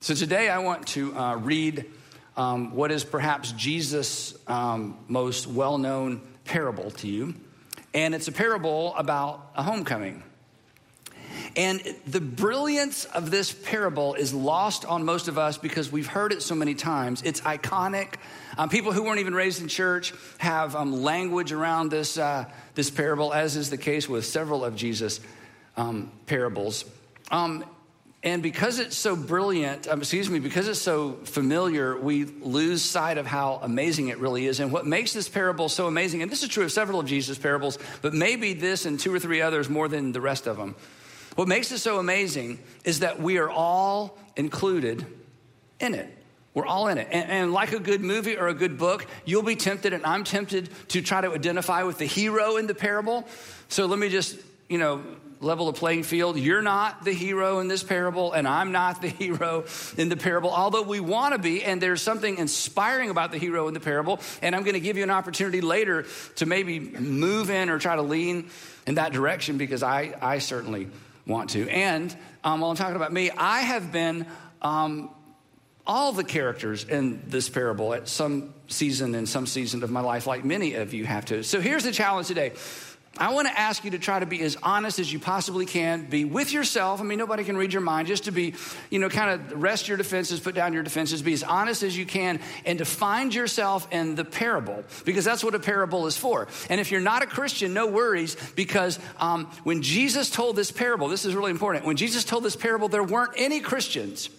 So today I want to uh, read um, what is perhaps Jesus' um, most well known parable to you. And it's a parable about a homecoming. And the brilliance of this parable is lost on most of us because we've heard it so many times. It's iconic. Um, people who weren't even raised in church have um, language around this, uh, this parable, as is the case with several of Jesus' um, parables. And because it's so brilliant, um, excuse me, because it's so familiar, we lose sight of how amazing it really is. And what makes this parable so amazing, and this is true of several of Jesus' parables, but maybe this and two or three others more than the rest of them. What makes it so amazing is that we are all included in it. We're all in it. And, and, like a good movie or a good book, you'll be tempted, and I'm tempted to try to identify with the hero in the parable. So let me just, you know, level the playing field. You're not the hero in this parable, and I'm not the hero in the parable, although we want to be, and there's something inspiring about the hero in the parable. And I'm going to give you an opportunity later to maybe move in or try to lean in that direction because I, I certainly want to. And um, while I'm talking about me, I have been um, all the characters in this parable at some season in some season of my life, like many of you have to. So here's the challenge today. I want to ask you to try to be as honest as you possibly can, be with yourself. I mean, nobody can read your mind, just to be, you know, kind of rest your defenses, put down your defenses, be as honest as you can, and to find yourself in the parable, because that's what a parable is for. And if you're not a Christian, no worries, because um, when Jesus told this parable, this is really important. When Jesus told this parable, there weren't any Christians.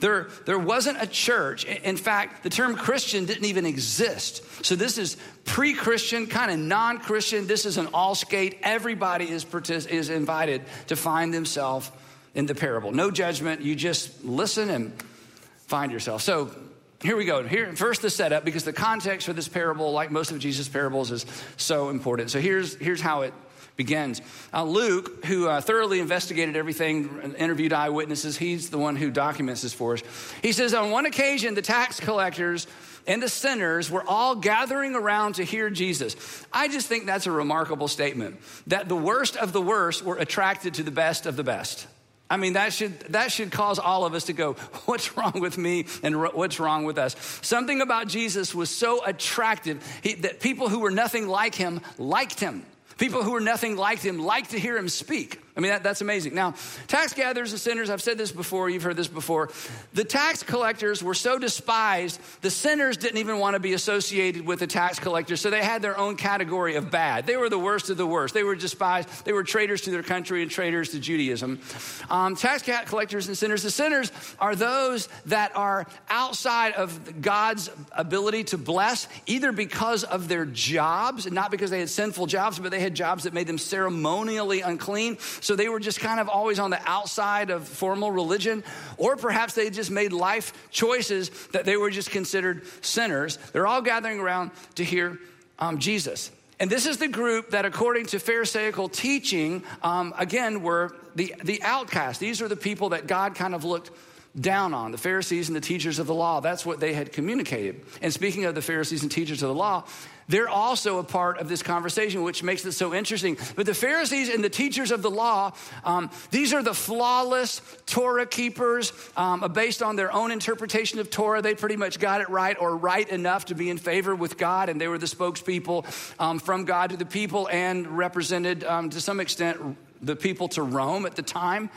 There, there wasn't a church. In fact, the term Christian didn't even exist. So this is pre Christian, kind of non Christian. This is an all skate. Everybody is, is invited to find themselves in the parable. No judgment. You just listen and find yourself. So here we go. Here, first the setup, because the context for this parable, like most of Jesus' parables, is so important. So here's, here's how it begins. Uh, Luke, who uh, thoroughly investigated everything, interviewed eyewitnesses, he's the one who documents this for us. He says, On one occasion, the tax collectors and the sinners were all gathering around to hear Jesus. I just think that's a remarkable statement that the worst of the worst were attracted to the best of the best. I mean, that should, that should cause all of us to go, what's wrong with me and what's wrong with us? Something about Jesus was so attractive he, that people who were nothing like him liked him. People who are nothing like him like to hear him speak. I mean, that, that's amazing. Now, tax gatherers and sinners, I've said this before, you've heard this before. The tax collectors were so despised, the sinners didn't even want to be associated with the tax collectors, so they had their own category of bad. They were the worst of the worst. They were despised. They were traitors to their country and traitors to Judaism. Um, tax collectors and sinners, the sinners are those that are outside of God's ability to bless, either because of their jobs, not because they had sinful jobs, but they had had jobs that made them ceremonially unclean. So they were just kind of always on the outside of formal religion. Or perhaps they just made life choices that they were just considered sinners. They're all gathering around to hear um, Jesus. And this is the group that, according to Pharisaical teaching, um, again, were the, the outcasts. These are the people that God kind of looked down on the Pharisees and the teachers of the law. That's what they had communicated. And speaking of the Pharisees and teachers of the law, they're also a part of this conversation, which makes it so interesting. But the Pharisees and the teachers of the law, um, these are the flawless Torah keepers um, based on their own interpretation of Torah. They pretty much got it right or right enough to be in favor with God, and they were the spokespeople um, from God to the people and represented um, to some extent the people to Rome at the time.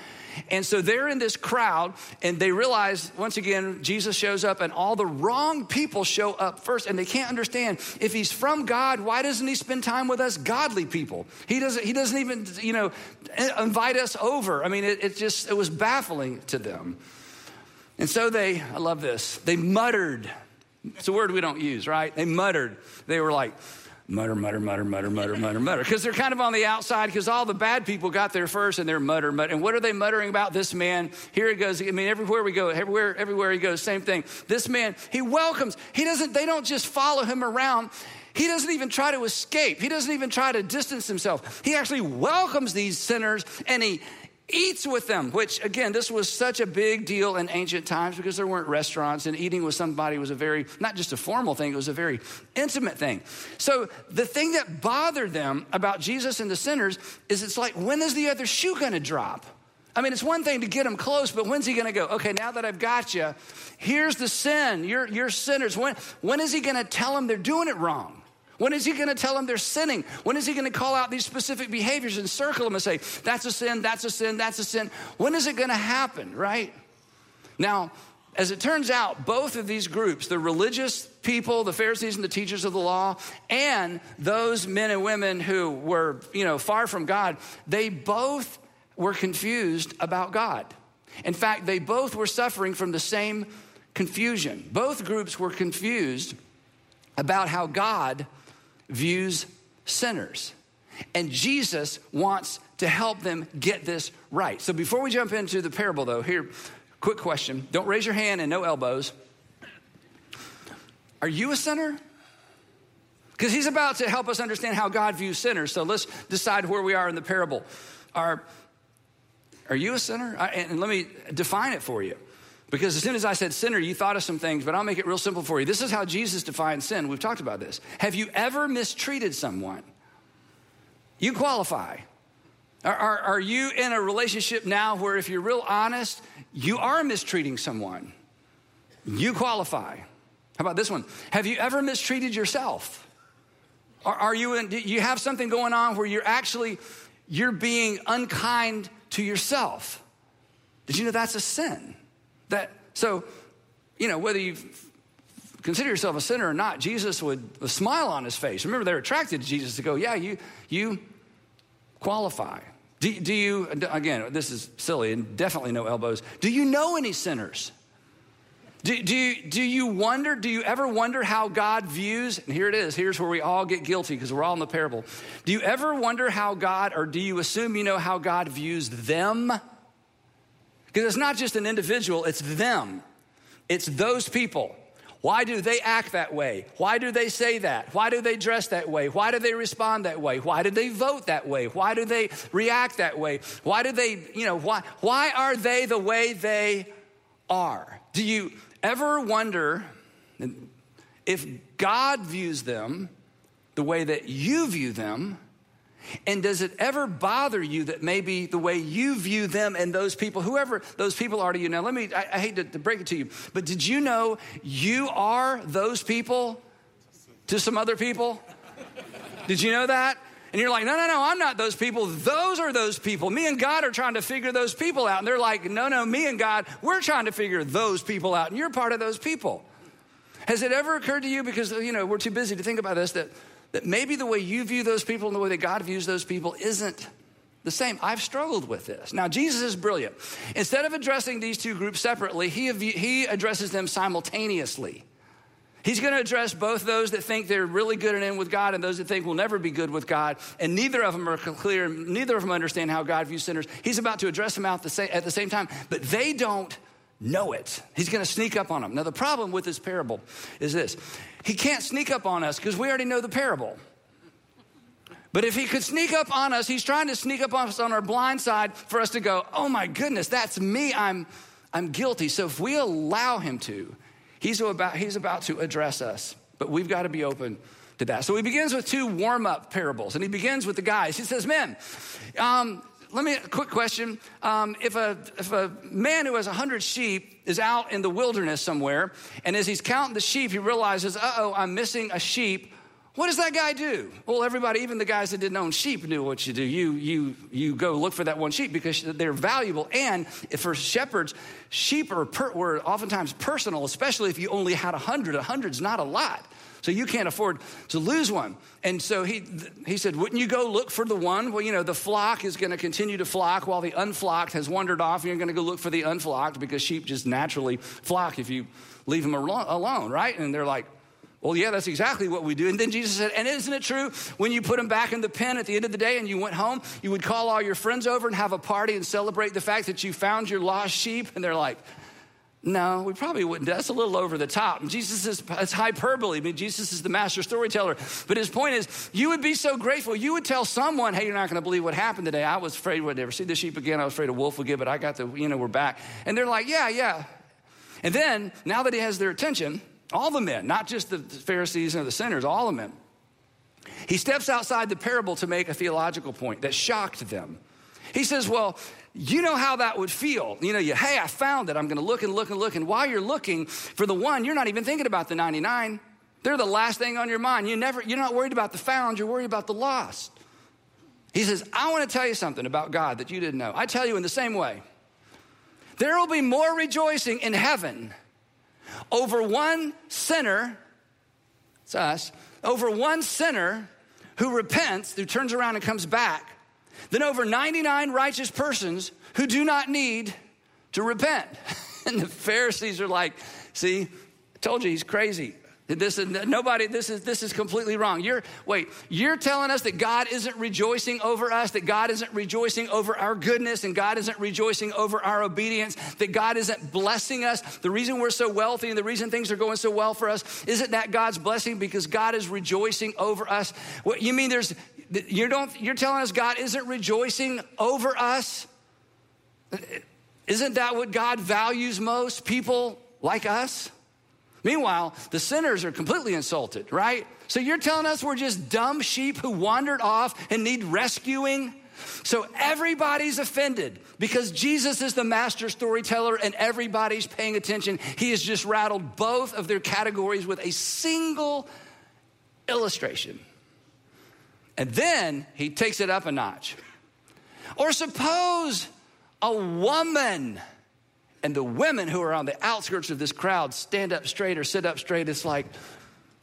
And so they're in this crowd, and they realize once again, Jesus shows up, and all the wrong people show up first, and they can't understand if he's from God, why doesn't he spend time with us, godly people? He doesn't, he doesn't even, you know, invite us over. I mean, it, it just, it was baffling to them. And so they, I love this, they muttered. It's a word we don't use, right? They muttered. They were like, mutter, mutter, mutter, mutter, mutter, mutter, mutter. Because they're kind of on the outside because all the bad people got there first and they're mutter, mutter. And what are they muttering about? This man, here he goes. I mean, everywhere we go, everywhere, everywhere he goes, same thing. This man, he welcomes. He doesn't, they don't just follow him around. He doesn't even try to escape. He doesn't even try to distance himself. He actually welcomes these sinners and he eats with them, which again, this was such a big deal in ancient times because there weren't restaurants and eating with somebody was a very, not just a formal thing, it was a very intimate thing. So the thing that bothered them about Jesus and the sinners is it's like, when is the other shoe gonna drop? I mean, it's one thing to get him close, but when's he gonna go? Okay, now that I've got you, here's the sin. You're, you're sinners. When, when is he gonna tell them they're doing it wrong? When is he going to tell them they're sinning? When is he going to call out these specific behaviors and circle them and say, that's a sin, that's a sin, that's a sin? When is it going to happen, right? Now, as it turns out, both of these groups, the religious people, the Pharisees and the teachers of the law, and those men and women who were, you know, far from God, they both were confused about God. In fact, they both were suffering from the same confusion. Both groups were confused about how God views sinners. And Jesus wants to help them get this right. So before we jump into the parable, though, here, quick question. Don't raise your hand and no elbows. Are you a sinner? Because he's about to help us understand how God views sinners. So let's decide where we are in the parable. Are, are you a sinner? And let me define it for you. Because as soon as I said sinner, you thought of some things, but I'll make it real simple for you. This is how Jesus defines sin. We've talked about this. Have you ever mistreated someone? You qualify. Are, are, are, you in a relationship now where, if you're real honest, you are mistreating someone? You qualify. How about this one? Have you ever mistreated yourself? Are, are you in, you have something going on where you're actually you're being unkind to yourself? Did you know that's a sin? That, so, you know, whether you consider yourself a sinner or not, Jesus would a smile on his face. Remember, they're attracted to Jesus to go, yeah, you, you qualify. Do, do you, again, this is silly and definitely no elbows. Do you know any sinners? Do, do, you, do you wonder, do you ever wonder how God views? And here it is, here's where we all get guilty because we're all in the parable. Do you ever wonder how God, or do you assume you know how God views them? Because it's not just an individual, it's them. It's those people. Why do they act that way? Why do they say that? Why do they dress that way? Why do they respond that way? Why do they vote that way? Why do they react that way? Why do they, you know, why, why are they the way they are? Do you ever wonder if God views them the way that you view them? And does it ever bother you that maybe the way you view them and those people, whoever those people are to you now, let me, I, I hate to, to break it to you, but did you know you are those people to some other people? Did you know that? And you're like, no, no, no, I'm not those people. Those are those people. Me and God are trying to figure those people out. And they're like, no, no, me and God, we're trying to figure those people out. And you're part of those people. Has it ever occurred to you, because, you know, we're too busy to think about this, that that maybe the way you view those people and the way that God views those people isn't the same. I've struggled with this. Now, Jesus is brilliant. Instead of addressing these two groups separately, he, he addresses them simultaneously. He's going to address both those that think they're really good and in with God and those that think will never be good with God. And neither of them are clear, neither of them understand how God views sinners. He's about to address them out the same, at the same time, but they don't know it. He's going to sneak up on them. Now, the problem with this parable is this He can't sneak up on us because we already know the parable. But if he could sneak up on us, he's trying to sneak up on us on our blind side for us to go, oh my goodness, that's me. I'm, I'm guilty. So if we allow him to, he's about, he's about to address us. But we've got to be open to that. So he begins with two warm up parables, and he begins with the guys. He says, Men, um, let me, a quick question. Um, if, a, if a man who has 100 sheep is out in the wilderness somewhere, and as he's counting the sheep, he realizes, uh oh, I'm missing a sheep. What does that guy do? Well, everybody, even the guys that didn't own sheep, knew what you do. You, you, you go look for that one sheep because they're valuable. And for shepherds, sheep are per, were oftentimes personal, especially if you only had a hundred. A hundred's not a lot. So you can't afford to lose one. And so he, he said, Wouldn't you go look for the one? Well, you know, the flock is going to continue to flock while the unflocked has wandered off. And You're going to go look for the unflocked because sheep just naturally flock if you leave them alone, right? And they're like, Well, yeah, that's exactly what we do. And then Jesus said, And isn't it true when you put them back in the pen at the end of the day and you went home, you would call all your friends over and have a party and celebrate the fact that you found your lost sheep? And they're like, no, we probably wouldn't. That's a little over the top. Jesus is it's hyperbole. I mean, Jesus is the master storyteller. But his point is, you would be so grateful. You would tell someone, "Hey, you're not going to believe what happened today. I was afraid we'd never see the sheep again. I was afraid a wolf would get, but I got the, you know, we're back." And they're like, "Yeah, yeah." And then now that he has their attention, all the men, not just the Pharisees and the sinners, all the men, he steps outside the parable to make a theological point that shocked them. He says, Well, you know how that would feel. You know, you, hey, I found it. I'm going to look and look and look. And while you're looking for the one, you're not even thinking about the 99. They're the last thing on your mind. You never, you're not worried about the found, you're worried about the lost. He says, I want to tell you something about God that you didn't know. I tell you in the same way. There will be more rejoicing in heaven over one sinner, it's us, over one sinner who repents, who turns around and comes back, than over 99 righteous persons who do not need to repent. And the Pharisees are like, see, I told you he's crazy. This is nobody. This is this is completely wrong. You're wait. You're telling us that God isn't rejoicing over us. That God isn't rejoicing over our goodness, and God isn't rejoicing over our obedience. That God isn't blessing us. The reason we're so wealthy and the reason things are going so well for us isn't that God's blessing because God is rejoicing over us. What you mean? There's you don't, you're telling us God isn't rejoicing over us? Isn't that what God values most? People like us? Meanwhile, the sinners are completely insulted, right? So you're telling us we're just dumb sheep who wandered off and need rescuing? So everybody's offended because Jesus is the master storyteller and everybody's paying attention. He has just rattled both of their categories with a single illustration. And then he takes it up a notch. Or suppose a woman and the women who are on the outskirts of this crowd stand up straight or sit up straight. It's like,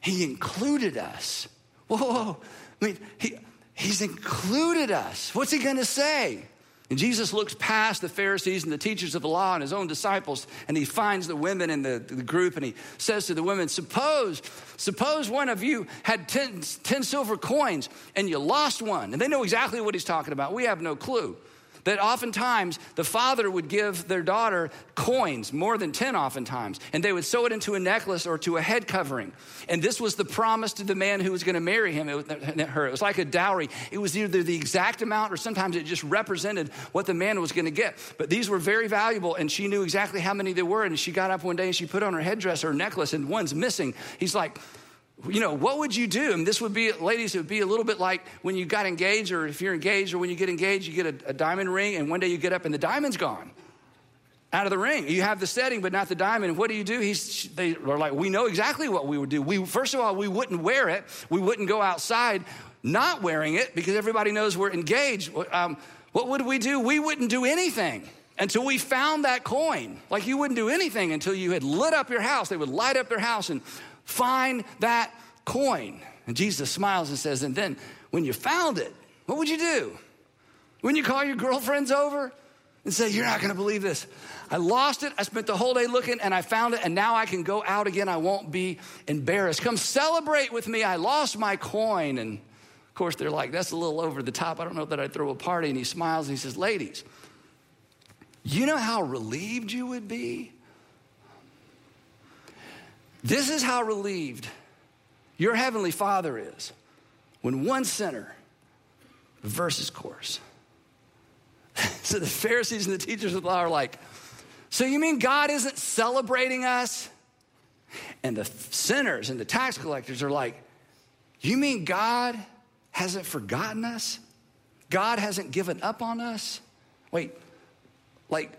he included us. Whoa, whoa, whoa. I mean, he, he's included us. What's he gonna say? And Jesus looks past the Pharisees and the teachers of the law and his own disciples, and he finds the women in the, the group, and he says to the women, Suppose, suppose one of you had 10, 10 silver coins and you lost one. And they know exactly what he's talking about. We have no clue that oftentimes the father would give their daughter coins, more than 10 oftentimes, and they would sew it into a necklace or to a head covering. And this was the promise to the man who was going to marry him, it, uh, uh, her. It was like a dowry. It was either the exact amount or sometimes it just represented what the man was going to get. But these were very valuable, and she knew exactly how many there were. And she got up one day and she put on her headdress or necklace, and one's missing. He's like, you know, what would you do? And this would be, ladies, it would be a little bit like when you got engaged, or if you're engaged, or when you get engaged, you get a, a diamond ring, and one day you get up and the diamond's gone out of the ring. You have the setting, but not the diamond. What do you do? He's, they are like, we know exactly what we would do. We, first of all, we wouldn't wear it. We wouldn't go outside not wearing it because everybody knows we're engaged. Um, what would we do? We wouldn't do anything until we found that coin. Like you wouldn't do anything until you had lit up your house. They would light up their house and find that coin. And Jesus smiles and says, And then when you found it, what would you do? When you call your girlfriends over and say, You're not gonna believe this. I lost it. I spent the whole day looking and I found it, and now I can go out again. I won't be embarrassed. Come celebrate with me. I lost my coin. And of course, they're like, That's a little over the top. I don't know that I'd throw a party. And he smiles and he says, Ladies, you know how relieved you would be this is how relieved your heavenly Father is when one sinner reverses course. so the Pharisees and the teachers of the law are like, So you mean God isn't celebrating us? And the sinners and the tax collectors are like, You mean God hasn't forgotten us? God hasn't given up on us? Wait, like,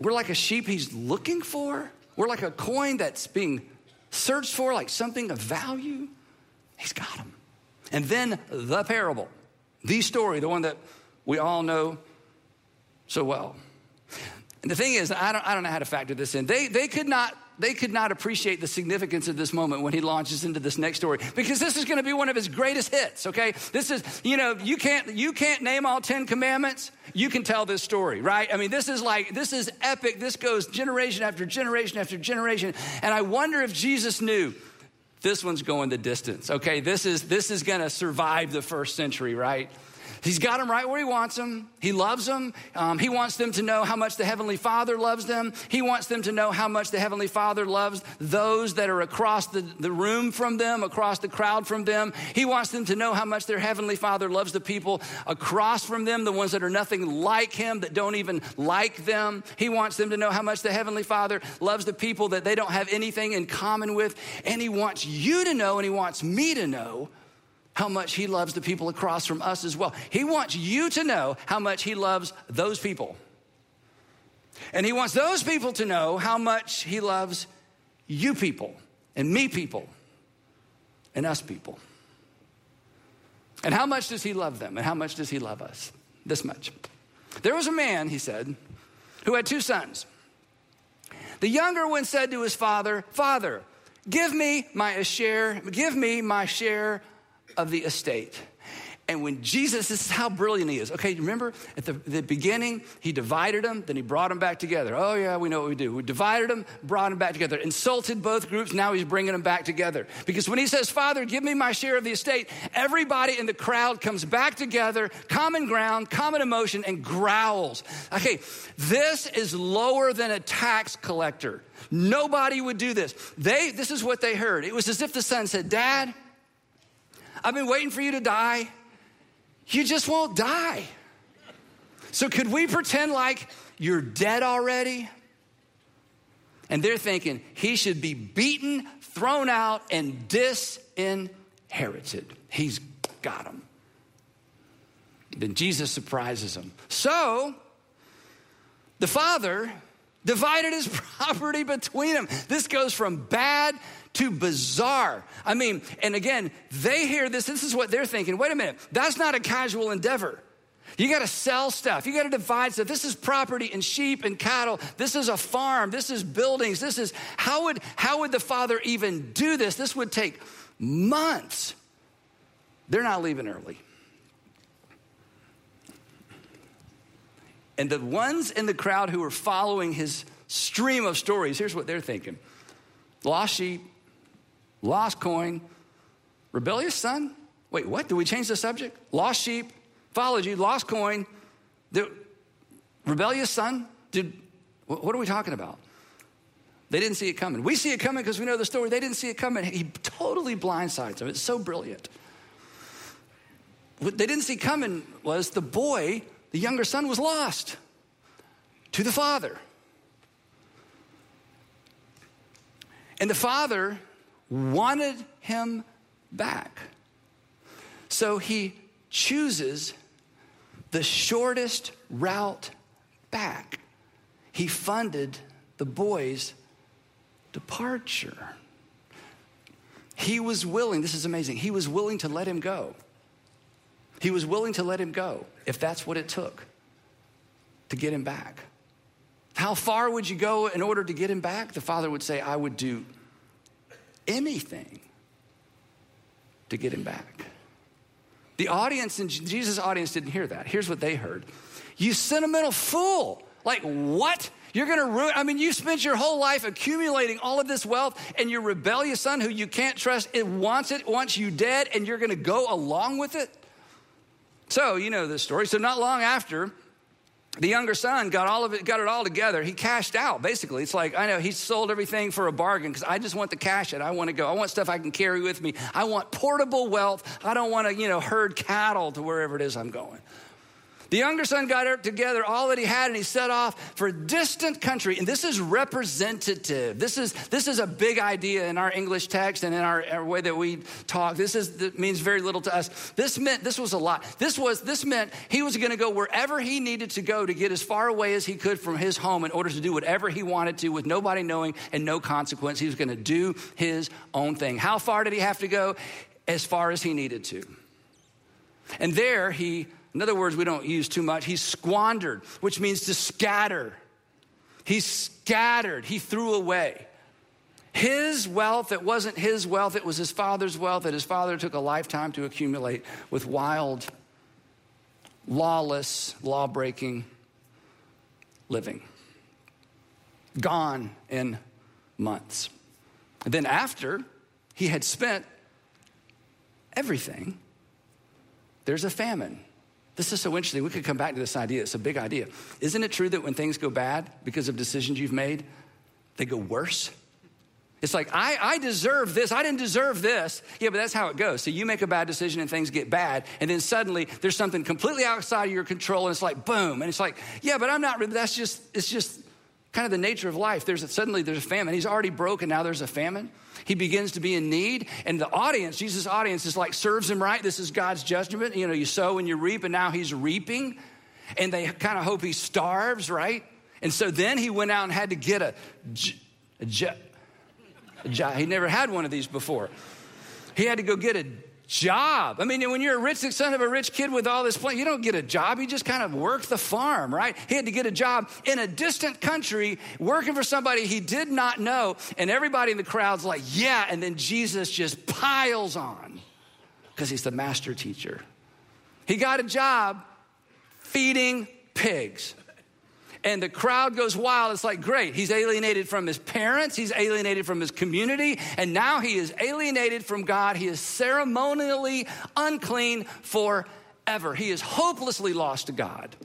we're like a sheep he's looking for? We're like a coin that's being searched for like something of value, he's got them. And then the parable, the story, the one that we all know so well. And the thing is, I don't, I don't know how to factor this in. They, they could not they could not appreciate the significance of this moment when he launches into this next story. Because this is going to be one of his greatest hits okay? This is you know you can't you can't name all 10 commandments you can tell this story right? I mean this is like this is epic. This goes generation after generation after generation. And i wonder if jesus knew this one's going the distance. Okay, this is this is going to survive the first century, right? He's got them right where he wants them. He loves them. Um, he wants them to know how much the Heavenly Father loves them. He wants them to know how much the Heavenly Father loves those that are across the, the room from them, across the crowd from them. He wants them to know how much their Heavenly Father loves the people across from them, the ones that are nothing like Him, that don't even like them. He wants them to know how much the Heavenly Father loves the people that they don't have anything in common with. And He wants you to know, and He wants me to know how much he loves the people across from us as well. He wants you to know how much he loves those people. And he wants those people to know how much he loves you people and me people and us people. And how much does he love them? And how much does he love us? This much. There was a man, he said, who had two sons. The younger one said to his father, Father, give me my share, give me my share of the estate. And when Jesus, this is how brilliant he is. Okay, remember at the, the, beginning, he divided them, then he brought them back together. Oh, yeah, we know what we do. We divided them, brought them back together, insulted both groups, now he's bringing them back together. Because when he says, Father, give me my share of the estate, everybody in the crowd comes back together, common ground, common emotion, and growls. Okay, this is lower than a tax collector. Nobody would do this. They, this is what they heard. It was as if the son said, Dad, I've been waiting for you to die. You just won't die. So, could we pretend like you're dead already? And they're thinking he should be beaten, thrown out, and disinherited. He's got him. Then Jesus surprises him. So, the father divided his property between them. This goes from bad to bizarre. I mean, and again, they hear this, this is what they're thinking. Wait a minute, that's not a casual endeavor. You got to sell stuff. You got to divide stuff. This is property and sheep and cattle. This is a farm. This is buildings. This is how would how would the father even do this? This would take months. They're not leaving early. And the ones in the crowd who are following his stream of stories, here's what they're thinking. Lost sheep, lost coin, rebellious son? Wait, what? Did we change the subject? Lost sheep, followed you, lost coin, the rebellious son? Did, what are we talking about? They didn't see it coming. We see it coming because we know the story. They didn't see it coming. He totally blindsides them. It's so brilliant. What they didn't see coming was the boy, the younger son, was lost to the father. And the father wanted him back. So he chooses the shortest route back. He funded the boy's departure. He was willing, this is amazing, he was willing to let him go. He was willing to let him go if that's what it took to get him back. How far would you go in order to get him back? The father would say, I would do anything to get him back. The audience and Jesus' audience didn't hear that. Here's what they heard You sentimental fool. Like, what? You're gonna ruin, I mean, you spent your whole life accumulating all of this wealth, and your rebellious son, who you can't trust, it wants it, wants you dead, and you're gonna go along with it? So, you know this story. So, not long after, the younger son got all of it, got it all together. He cashed out, basically. It's like, I know he sold everything for a bargain because I just want the cash it. I want to go. I want stuff I can carry with me. I want portable wealth. I don't want to, you know, herd cattle to wherever it is I'm going. The younger son got together all that he had and he set off for a distant country. And this is representative. This is, this is a big idea in our English text and in our, our way that we talk. This is, means very little to us. This meant, this was a lot. This was, this meant he was going to go wherever he needed to go to get as far away as he could from his home in order to do whatever he wanted to with nobody knowing and no consequence. He was going to do his own thing. How far did he have to go? As far as he needed to. And there he in other words, we don't use too much. He squandered, which means to scatter. He scattered, he threw away. His wealth, it wasn't his wealth, it was his father's wealth that his father took a lifetime to accumulate with wild, lawless, law breaking living. Gone in months. And then after he had spent everything, there's a famine. This is so interesting. We could come back to this idea. It's a big idea. Isn't it true that when things go bad because of decisions you've made, they go worse? It's like, I, I deserve this. I didn't deserve this. Yeah, but that's how it goes. So you make a bad decision and things get bad, and then suddenly there's something completely outside of your control, and it's like, boom. And it's like, yeah, but I'm not, that's just, it's just kind of the nature of life. There's a, suddenly there's a famine. He's already broken. Now there's a famine. He begins to be in need, and the audience, Jesus' audience, is like serves him right. This is God's judgment. You know, you sow and you reap, and now he's reaping, and they kind of hope he starves, right? And so then he went out and had to get a, a, a job. He never had one of these before. He had to go get a job. I mean, when you're a rich son of a rich kid with all this plan, you don't get a job. You just kind of work the farm, right? He had to get a job in a distant country, working for somebody he did not know. And everybody in the crowd's like, yeah. And then Jesus just piles on because he's the master teacher. He got a job feeding pigs. And the crowd goes wild. It's like, great. He's alienated from his parents, he's alienated from his community, and now he is alienated from God. He is ceremonially unclean forever. He is hopelessly lost to God.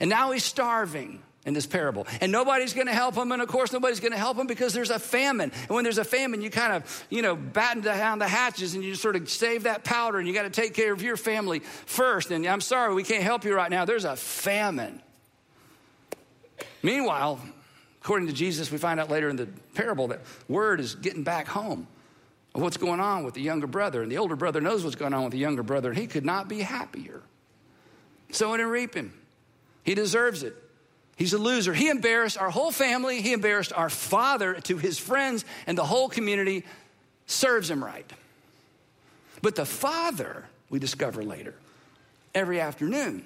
And now he's starving in this parable. And nobody's going to help him. And of course, nobody's going to help him because there's a famine. And when there's a famine, you kind of, you know, batten down the hatches and you sort of save that powder and you got to take care of your family first. And I'm sorry, we can't help you right now. There's a famine. Meanwhile, according to Jesus, we find out later in the parable that word is getting back home of what's going on with the younger brother. And the older brother knows what's going on with the younger brother, and he could not be happier. Sowing and reaping. He deserves it. He's a loser. He embarrassed our whole family. He embarrassed our father to his friends, and the whole community serves him right. But the father, we discover later, every afternoon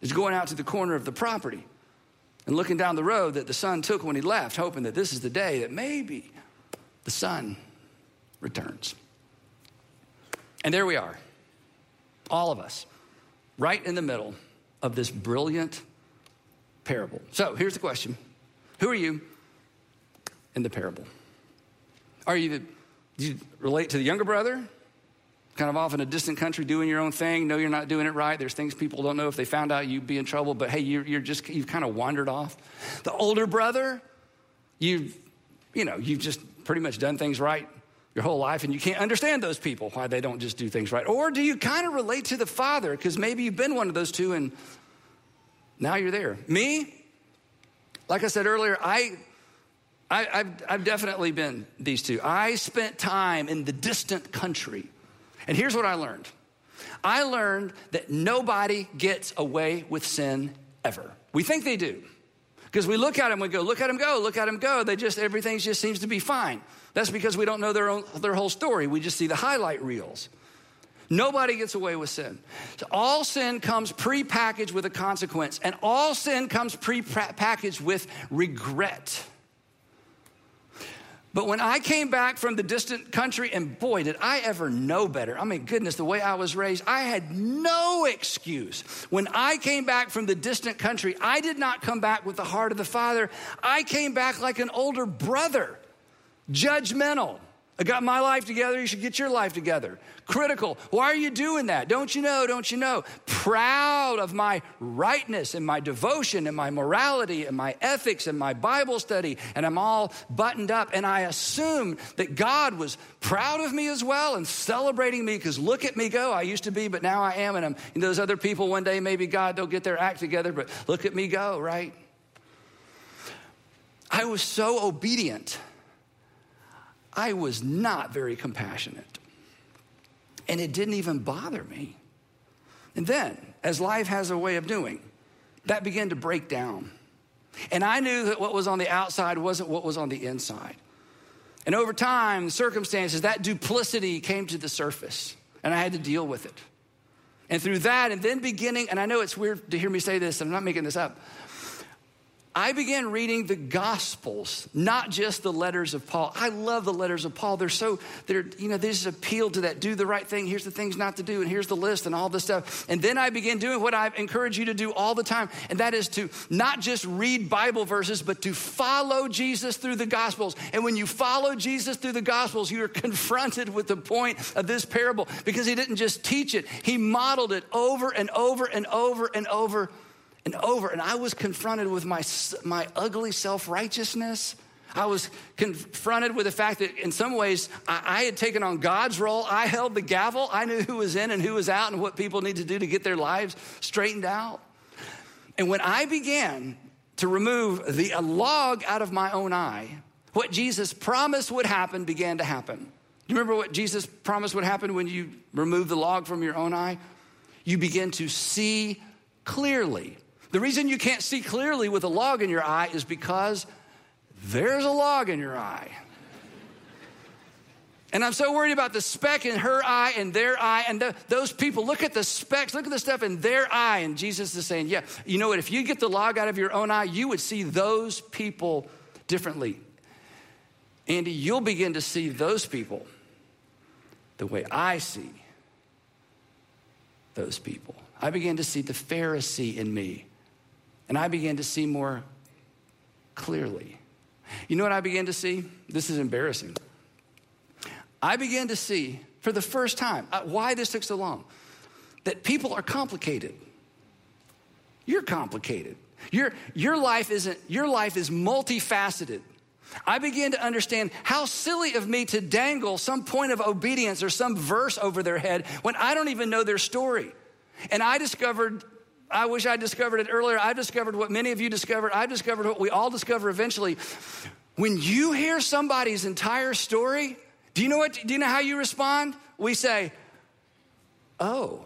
is going out to the corner of the property and looking down the road that the son took when he left, hoping that this is the day that maybe the son returns. And there we are, all of us, right in the middle of this brilliant parable. So here's the question Who are you in the parable? Are you, do you relate to the younger brother? Kind of off in a distant country doing your own thing. No, you're not doing it right. There's things people don't know. If they found out, you'd be in trouble. But hey, you're, you're just, you've kind of wandered off. The older brother, you've, you know, you've just pretty much done things right your whole life and you can't understand those people, why they don't just do things right. Or do you kind of relate to the father? Because maybe you've been one of those two and now you're there. Me, like I said earlier, I I, have I've definitely been these two. I spent time in the distant country and here's what I learned I learned that nobody gets away with sin ever. We think they do. Because we look at them, we go, look at them go, look at them go. They just, everything just seems to be fine. That's because we don't know their, own, their whole story. We just see the highlight reels. Nobody gets away with sin. So all sin comes pre-packaged with a consequence, and all sin comes pre-packaged with regret. But when I came back from the distant country, and boy, did I ever know better. I mean, goodness, the way I was raised, I had no excuse. When I came back from the distant country, I did not come back with the heart of the Father. I came back like an older brother, judgmental I got my life together, you should get your life together. Critical. Why are you doing that? Don't you know? Don't you know? Proud of my rightness and my devotion and my morality and my ethics and my Bible study, and I'm all buttoned up. And I assumed that God was proud of me as well and celebrating me because look at me go. I used to be, but now I am. And, I'm, and those other people, one day, maybe God, they'll get their act together, but look at me go, right? I was so obedient I was not very compassionate. And it didn't even bother me. And then, as life has a way of doing, that began to break down. And I knew that what was on the outside wasn't what was on the inside. And over time, the circumstances, that duplicity came to the surface, and I had to deal with it. And through that, and then beginning, and I know it's weird to hear me say this, I'm not making this up. I began reading the Gospels, not just the letters of Paul. I love the letters of Paul. They're so, they're, you know, they just appeal to that do the right thing. Here's the things not to do, and here's the list and all this stuff. And then I began doing what I encourage you to do all the time, and that is to not just read Bible verses, but to follow Jesus through the Gospels. And when you follow Jesus through the Gospels, you are confronted with the point of this parable because he didn't just teach it, he modeled it over and over and over and over and over. And I was confronted with my, my ugly self righteousness. I was confronted with the fact that in some ways I, I, had taken on God's role. I held the gavel. I knew who was in and who was out and what people need to do to get their lives straightened out. And when I began to remove the log out of my own eye, what Jesus promised would happen began to happen. You remember what Jesus promised would happen when you remove the log from your own eye? You begin to see clearly. The reason you can't see clearly with a log in your eye is because there's a log in your eye. And I'm so worried about the speck in her eye and their eye and the, those people. Look at the specks, look at the stuff in their eye. And Jesus is saying, Yeah, you know what? If you get the log out of your own eye, you would see those people differently. Andy, you'll begin to see those people the way I see those people. I began to see the Pharisee in me, and I began to see more clearly. You know what I began to see? This is embarrassing. I began to see for the first time uh, why this took so long that people are complicated. You're complicated. Your, your life isn't, your life is multifaceted. I began to understand how silly of me to dangle some point of obedience or some verse over their head when I don't even know their story. And I discovered, I wish I discovered it earlier. I've discovered what many of you discovered. I've discovered what we all discover eventually. When you hear somebody's entire story, do you know what? Do you know how you respond? We say, "Oh,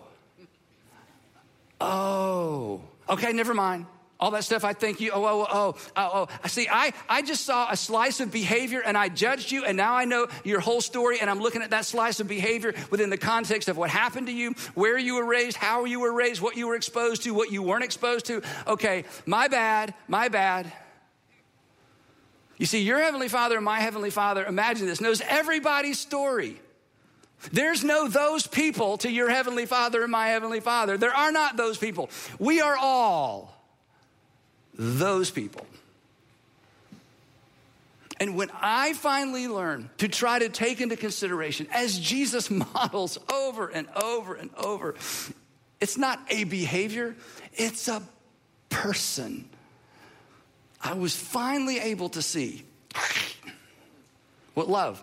oh, okay, never mind." All that stuff. I think you, oh, oh, oh, oh, oh. See, I, I just saw a slice of behavior and I judged you, and now I know your whole story, and I'm looking at that slice of behavior within the context of what happened to you, where you were raised, how you were raised, what you were exposed to, what you weren't exposed to. Okay, my bad, my bad. You see, your Heavenly Father and my Heavenly Father, imagine this, knows everybody's story. There's no those people to your Heavenly Father and my Heavenly Father. There are not those people. We are all those people. And when I finally learn to try to take into consideration, as Jesus models over and over and over, it's not a behavior, it's a person. I was finally able to see what love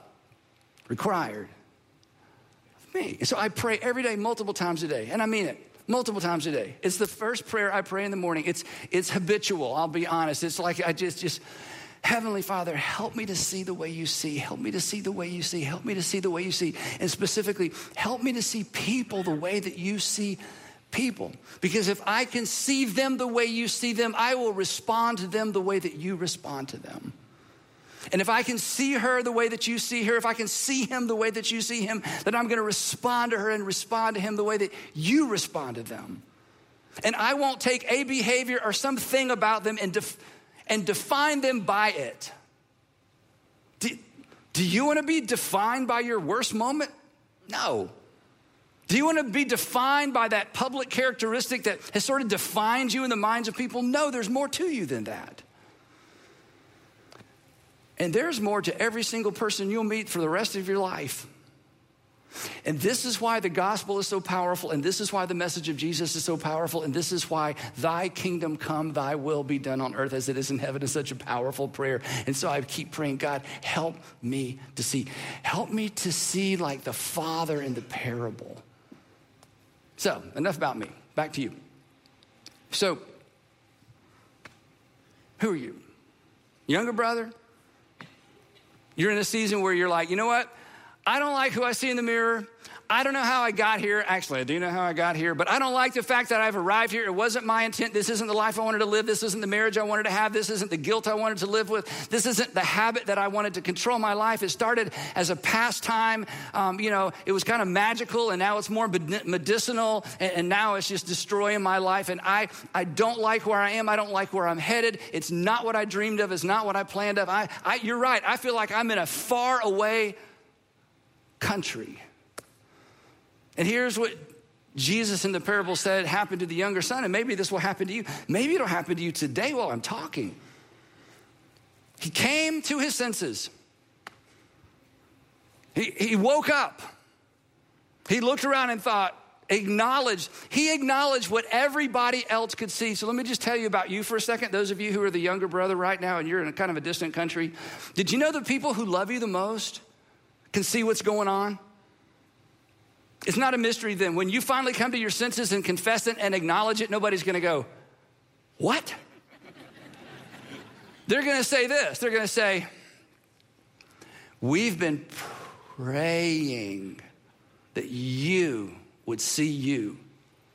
required of me. So I pray every day, multiple times a day, and I mean it multiple times a day. It's the first prayer I pray in the morning. It's, it's habitual, I'll be honest. It's like I just, just, Heavenly Father, help me to see the way you see. Help me to see the way you see. Help me to see the way you see. And specifically, help me to see people the way that you see people. Because if I can see them the way you see them, I will respond to them the way that you respond to them. And if I can see her the way that you see her, if I can see him the way that you see him, then I'm going to respond to her and respond to him the way that you respond to them. And I won't take a behavior or something about them and, def- and define them by it. Do, do you want to be defined by your worst moment? No. Do you want to be defined by that public characteristic that has sort of defined you in the minds of people? No, there's more to you than that. And there's more to every single person you'll meet for the rest of your life. And this is why the gospel is so powerful, and this is why the message of Jesus is so powerful, and this is why thy kingdom come, thy will be done on earth as it is in heaven is such a powerful prayer. And so I keep praying, God, help me to see. Help me to see like the Father in the parable. So, enough about me. Back to you. So, who are you? Younger brother? You're in a season where you're like, you know what? I don't like who I see in the mirror. I don't know how I got here. Actually, I do know how I got here, but I don't like the fact that I've arrived here. It wasn't my intent. This isn't the life I wanted to live. This isn't the marriage I wanted to have. This isn't the guilt I wanted to live with. This isn't the habit that I wanted to control my life. It started as a pastime. Um, you know, it was kind of magical, and now it's more medicinal, and, and now it's just destroying my life. And I, I don't like where I am. I don't like where I'm headed. It's not what I dreamed of. It's not what I planned of. I, I you're right. I feel like I'm in a far away country. And here's what Jesus in the parable said happened to the younger son, and maybe this will happen to you. Maybe it'll happen to you today while I'm talking. He came to his senses. He, he woke up. He looked around and thought, acknowledged, he acknowledged what everybody else could see. So let me just tell you about you for a second. Those of you who are the younger brother right now and you're in a kind of a distant country, did you know the people who love you the most can see what's going on? It's not a mystery then. When you finally come to your senses and confess it and acknowledge it, nobody's gonna go, What? They're gonna say this. They're gonna say, We've been praying that you would see you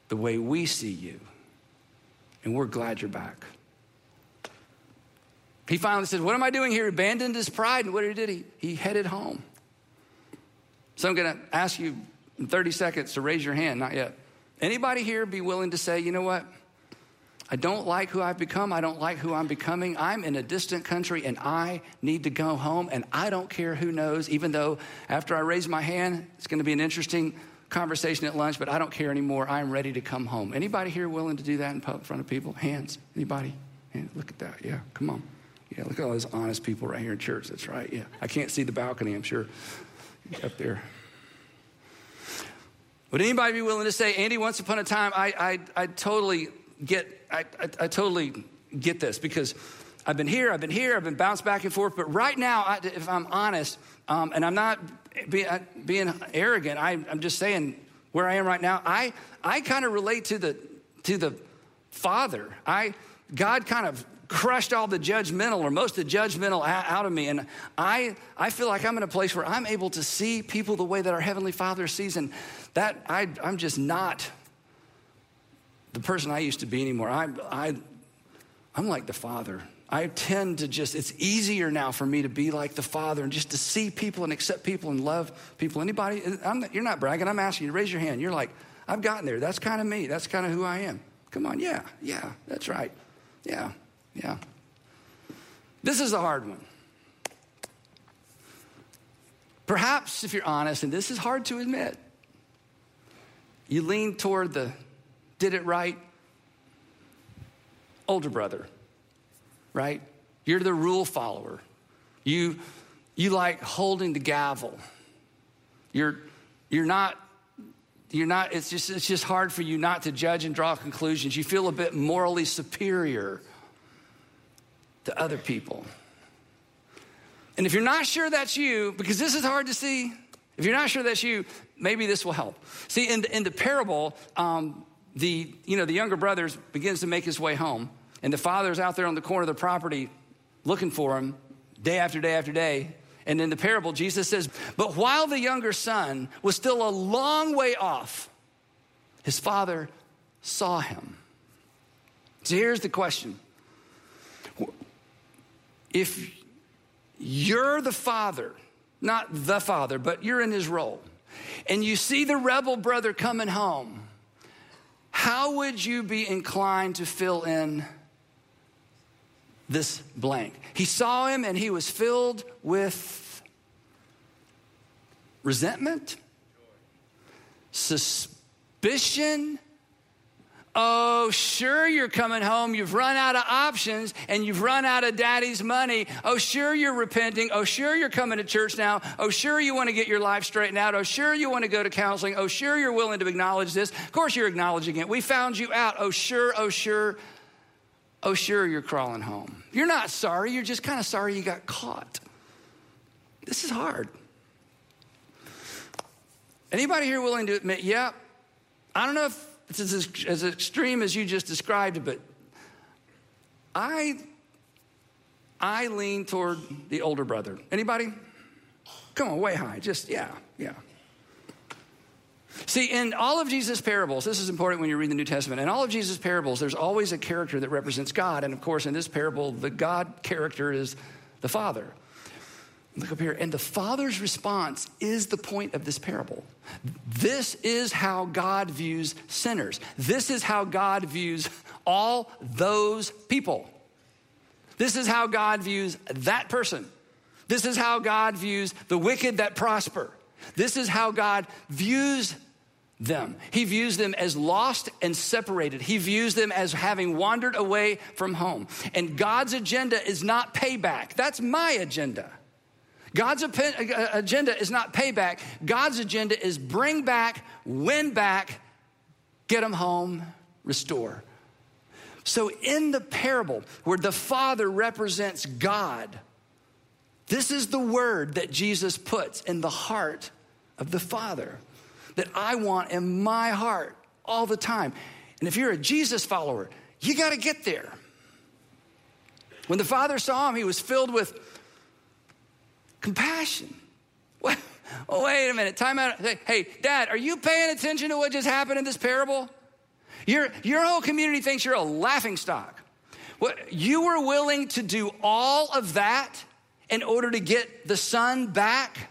the way we see you. And we're glad you're back. He finally said, What am I doing here? He abandoned his pride. And what did he? He headed home. So I'm going to ask you in 30 seconds to raise your hand. Not yet. Anybody here be willing to say, you know what? I don't like who I've become. I don't like who I'm becoming. I'm in a distant country and I need to go home and I don't care who knows, even though after I raise my hand, it's going to be an interesting conversation at lunch, but I don't care anymore. I'm ready to come home. Anybody here willing to do that in front of people? Hands. Anybody? Hands. Look at that. Yeah, come on. Yeah, look at all those honest people right here in church. That's right. Yeah. I can't see the balcony, I'm sure, up there. Would anybody be willing to say, Andy, once upon a time, I, I, I totally get, I, I, I, totally get this because I've been here, I've been here, I've been bounced back and forth. But right now, I, if I'm honest, um, and I'm not be, uh, being arrogant, I, I'm just saying where I am right now. I, I kind of relate to the, to the Father. I, God kind of crushed all the judgmental or most of the judgmental out of me. And I, I feel like I'm in a place where I'm able to see people the way that our Heavenly Father sees. And that, I, I'm just not the person I used to be anymore. I, I, I'm like the Father. I tend to just, it's easier now for me to be like the Father and just to see people and accept people and love people. Anybody, I'm, you're not bragging, I'm asking you to raise your hand. You're like, I've gotten there. That's kind of me. That's kind of who I am. Come on, yeah, yeah, that's right. Yeah. Yeah. This is a hard one. Perhaps, if you're honest, and this is hard to admit, you lean toward the did it right older brother, right? You're the rule follower. You, you like holding the gavel. You're, you're not you're not it's just it's just hard for you not to judge and draw conclusions you feel a bit morally superior to other people. And if you're not sure that's you, because this is hard to see, if you're not sure that's you, maybe this will help. See, in the, in the parable, um, the, you know, the younger brother begins to make his way home, and the father's out there on the corner of the property looking for him day after day after day. And in the parable, Jesus says, But while the younger son was still a long way off, his father saw him. So here's the question if you're the father, not the father, but you're in his role, and you see the rebel brother coming home, how would you be inclined to fill in this blank? He saw him and he was filled with resentment, suspicion, Oh, sure, you're coming home. You've run out of options and you've run out of daddy's money. Oh, sure, you're repenting. Oh, sure, you're coming to church now. Oh, sure, you want to get your life straightened out. Oh, sure, you want to go to counseling. Oh, sure, you're willing to acknowledge this. Of course, you're acknowledging it. We found you out. Oh, sure, oh, sure. Oh, sure, you're crawling home. You're not sorry. You're just kind of sorry you got caught. This is hard. Anybody here willing to admit, yeah, I don't know if it's as, as extreme as you just described but I, I lean toward the older brother. Anybody? Come on, way high. Just, yeah, yeah. See, in all of Jesus' parables, this is important when you read the New Testament. In all of Jesus' parables, there's always a character that represents God. And of course, in this parable, the God character is the Father. Look up here. And the Father's response is the point of this parable. This is how God views sinners. This is how God views all those people. This is how God views that person. This is how God views the wicked that prosper. This is how God views them. He views them as lost and separated. He views them as having wandered away from home. And God's agenda is not payback. That's my agenda. God's uh, uh, agenda is not payback. God's agenda is bring back, win back, get them home, restore. So, in the parable where the Father represents God, this is the word that Jesus puts in the heart of the Father that I want in my heart all the time. And if you're a Jesus follower, you got to get there. When the Father saw him, he was filled with compassion. Oh, wait a minute, time out. Hey, Dad, are you paying attention to what just happened in this parable? Your, your whole community thinks you're a laughing stock. What, you were willing to do all of that in order to get the son back?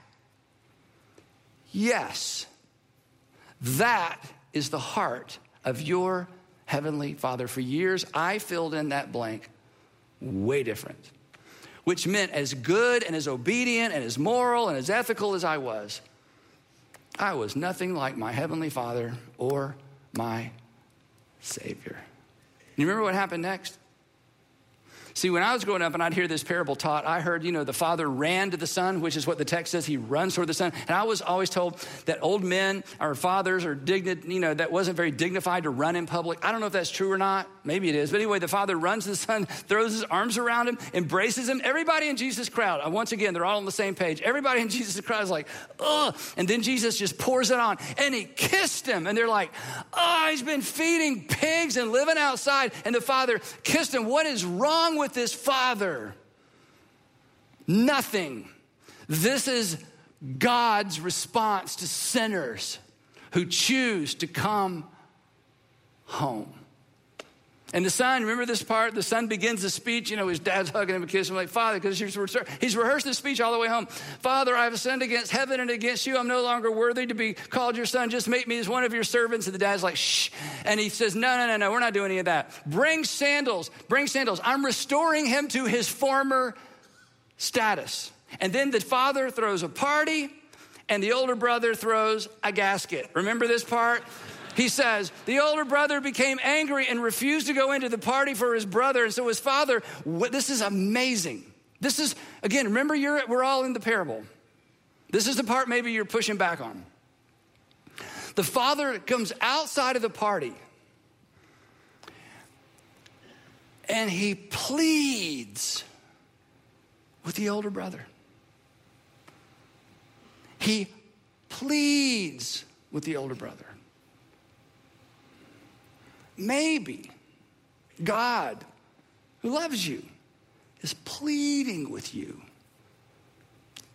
Yes. That is the heart of your heavenly Father. For years, I filled in that blank way different, which meant as good and as obedient and as moral and as ethical as I was, I was nothing like my heavenly Father or my Savior. You remember what happened next? See, when I was growing up and I'd hear this parable taught, I heard, you know, the father ran to the son, which is what the text says. He runs toward the son. And I was always told that old men or fathers are dignified, you know, that wasn't very dignified to run in public. I don't know if that's true or not. Maybe it is. But anyway, the father runs to the son, throws his arms around him, embraces him. Everybody in Jesus' crowd, uh, once again, they're all on the same page. Everybody in Jesus' crowd is like, ugh. And then Jesus just pours it on and he kissed him. And they're like, oh, he's been feeding pigs and living outside. And the father kissed him. What is wrong with with his father? Nothing. This is God's response to sinners who choose to come home. And the son, remember this part? The son begins the speech. You know, his dad's hugging him and kissing him like, Father, because he's, he's rehearsed the speech all the way home. Father, I have sinned against heaven and against you. I'm no longer worthy to be called your son. Just make me as one of your servants. And the dad's like, shh. And he says, No, no, no, no, we're not doing any of that. Bring sandals. Bring sandals. I'm restoring him to his former status. And then the father throws a party and the older brother throws a gasket. Remember this part? He says, The older brother became angry and refused to go into the party for his brother. And so his father, this is amazing. This is, again, remember, we're all in the parable. This is the part maybe you're pushing back on. The father comes outside of the party and he pleads with the older brother. He pleads with the older brother. Maybe God, who loves you, is pleading with you.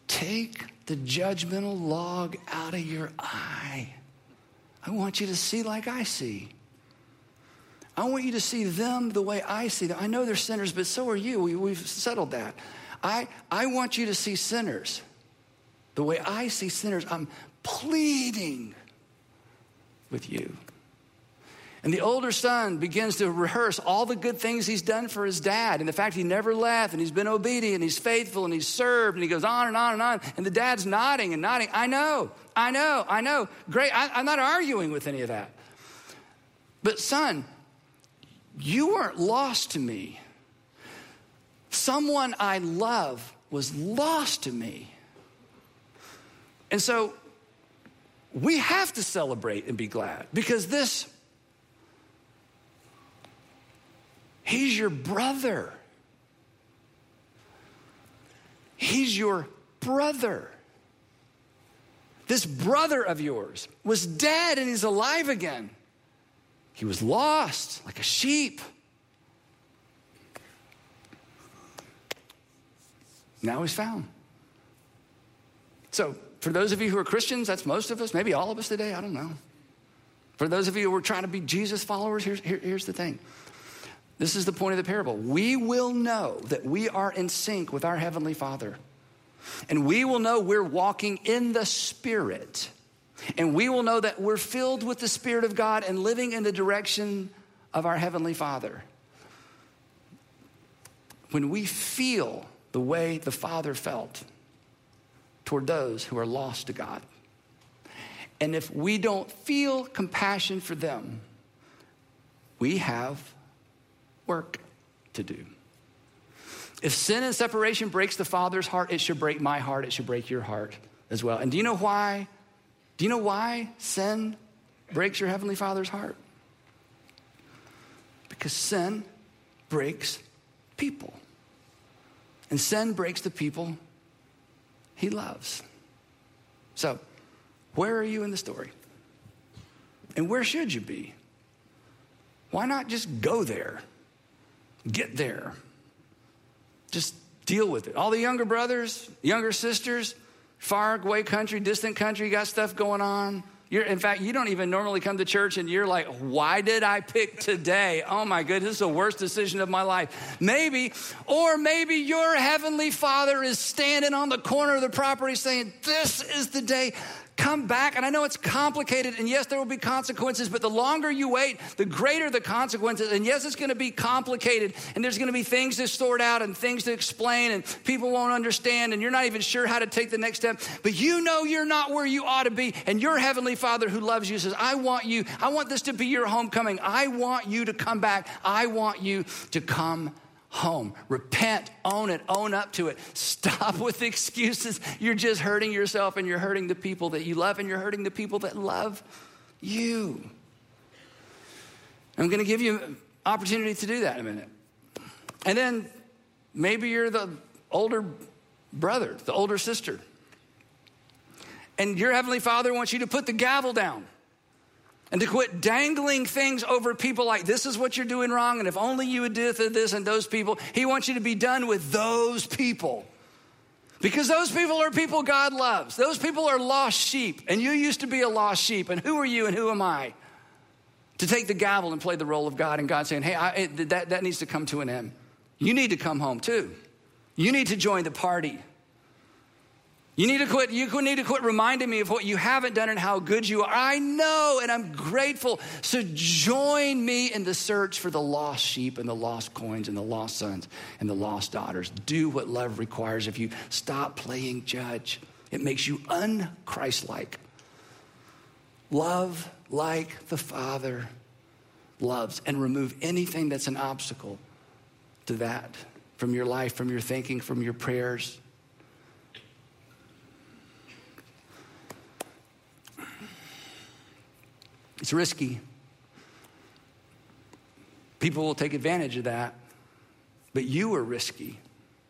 Take the judgmental log out of your eye. I want you to see like I see. I want you to see them the way I see them. I know they're sinners, but so are you. We, have settled that. I, I want you to see sinners the way I see sinners. I'm pleading with you. And the older son begins to rehearse all the good things he's done for his dad and the fact he never left and he's been obedient and he's faithful and he's served and he goes on and on and on. And the dad's nodding and nodding. I know, I know, I know. Great. I, I'm not arguing with any of that. But son, you weren't lost to me. Someone I love was lost to me. And so we have to celebrate and be glad because this He's your brother. He's your brother. This brother of yours was dead and he's alive again. He was lost like a sheep. Now he's found. So for those of you who are Christians, that's most of us, maybe all of us today, I don't know. For those of you who are trying to be Jesus followers, here's, here, here's the thing. This is the point of the parable. We will know that we are in sync with our Heavenly Father. And we will know we're walking in the Spirit. And we will know that we're filled with the Spirit of God and living in the direction of our Heavenly Father. When we feel the way the Father felt toward those who are lost to God, and if we don't feel compassion for them, we have work to do. If sin and separation breaks the Father's heart, it should break my heart, it should break your heart as well. And do you know why? Do you know why sin breaks your Heavenly Father's heart? Because sin breaks people. And sin breaks the people he loves. So, where are you in the story? And where should you be? Why not just go there? Get there. Just deal with it. All the younger brothers, younger sisters, far away country, distant country, you got stuff going on. You're, in fact, you don't even normally come to church and you're like, why did I pick today? Oh my goodness, this is the worst decision of my life. Maybe, or maybe your heavenly father is standing on the corner of the property saying, This is the day come back. And I know it's complicated, and yes, there will be consequences, but the longer you wait, the greater the consequences. And yes, it's going to be complicated, and there's going to be things to sort out and things to explain, and people won't understand, and you're not even sure how to take the next step. But you know you're not where you ought to be, and your Heavenly Father who loves you says, I want you, I want this to be your homecoming. I want you to come back. I want you to come home. Repent, own it, own up to it. Stop with excuses. You're just hurting yourself and you're hurting the people that you love and you're hurting the people that love you. I'm going to give you an opportunity to do that in a minute. And then maybe you're the older brother, the older sister. And your Heavenly Father wants you to put the gavel down and to quit dangling things over people like this is what you're doing wrong and if only you would do this and those people. He wants you to be done with those people. Because those people are people god loves. Those people are lost sheep and you used to be a lost sheep and who are you and who am i to take the gavel and play the role of god and god saying hey I, that, that needs to come to an end. You need to come home too. You need to join the party you need to quit, you need to quit reminding me of what you haven't done and how good you are. I know and I'm grateful. So join me in the search for the lost sheep and the lost coins and the lost sons and the lost daughters. Do what love requires of you. Stop playing judge. It makes you unchristlike. Love like the Father loves and remove anything that's an obstacle to that from your life, from your thinking, from your prayers. It's risky. People will take advantage of that. But you are risky.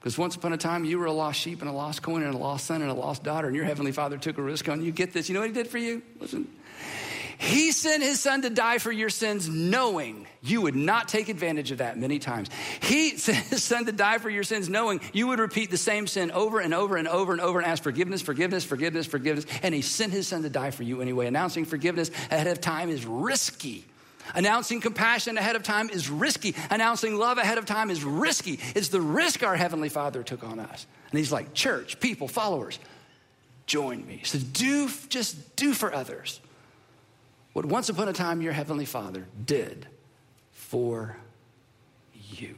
Because once upon a time, you were a lost sheep and a lost coin and a lost son and a lost daughter, and your heavenly father took a risk on you. Get this. You know what he did for you? Listen. He sent his son to die for your sins, knowing you would not take advantage of that many times. He sent his son to die for your sins, knowing you would repeat the same sin over and over and over and over and ask forgiveness, forgiveness, forgiveness, forgiveness. And he sent his son to die for you anyway. Announcing forgiveness ahead of time is risky. Announcing compassion ahead of time is risky. Announcing love ahead of time is risky. It's the risk our Heavenly Father took on us. And He's like, church, people, followers, join me. So do, just do for others what once upon a time your Heavenly Father did for you.